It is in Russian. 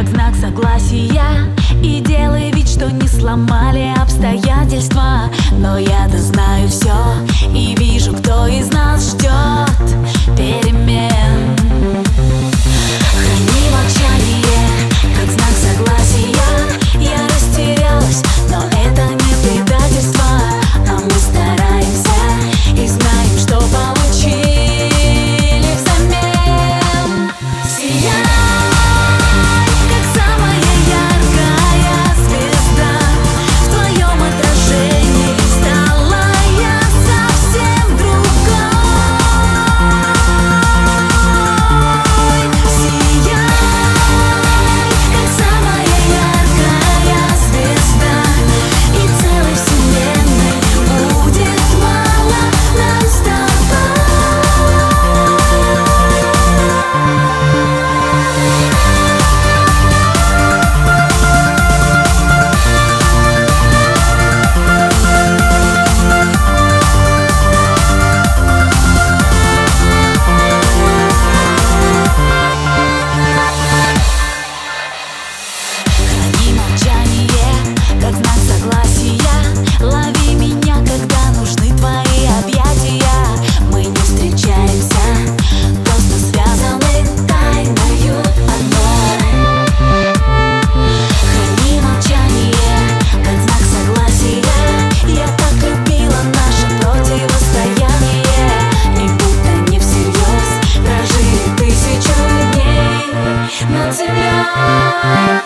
как знак согласия. И делай вид, что не сломали обстоятельства. Thank you.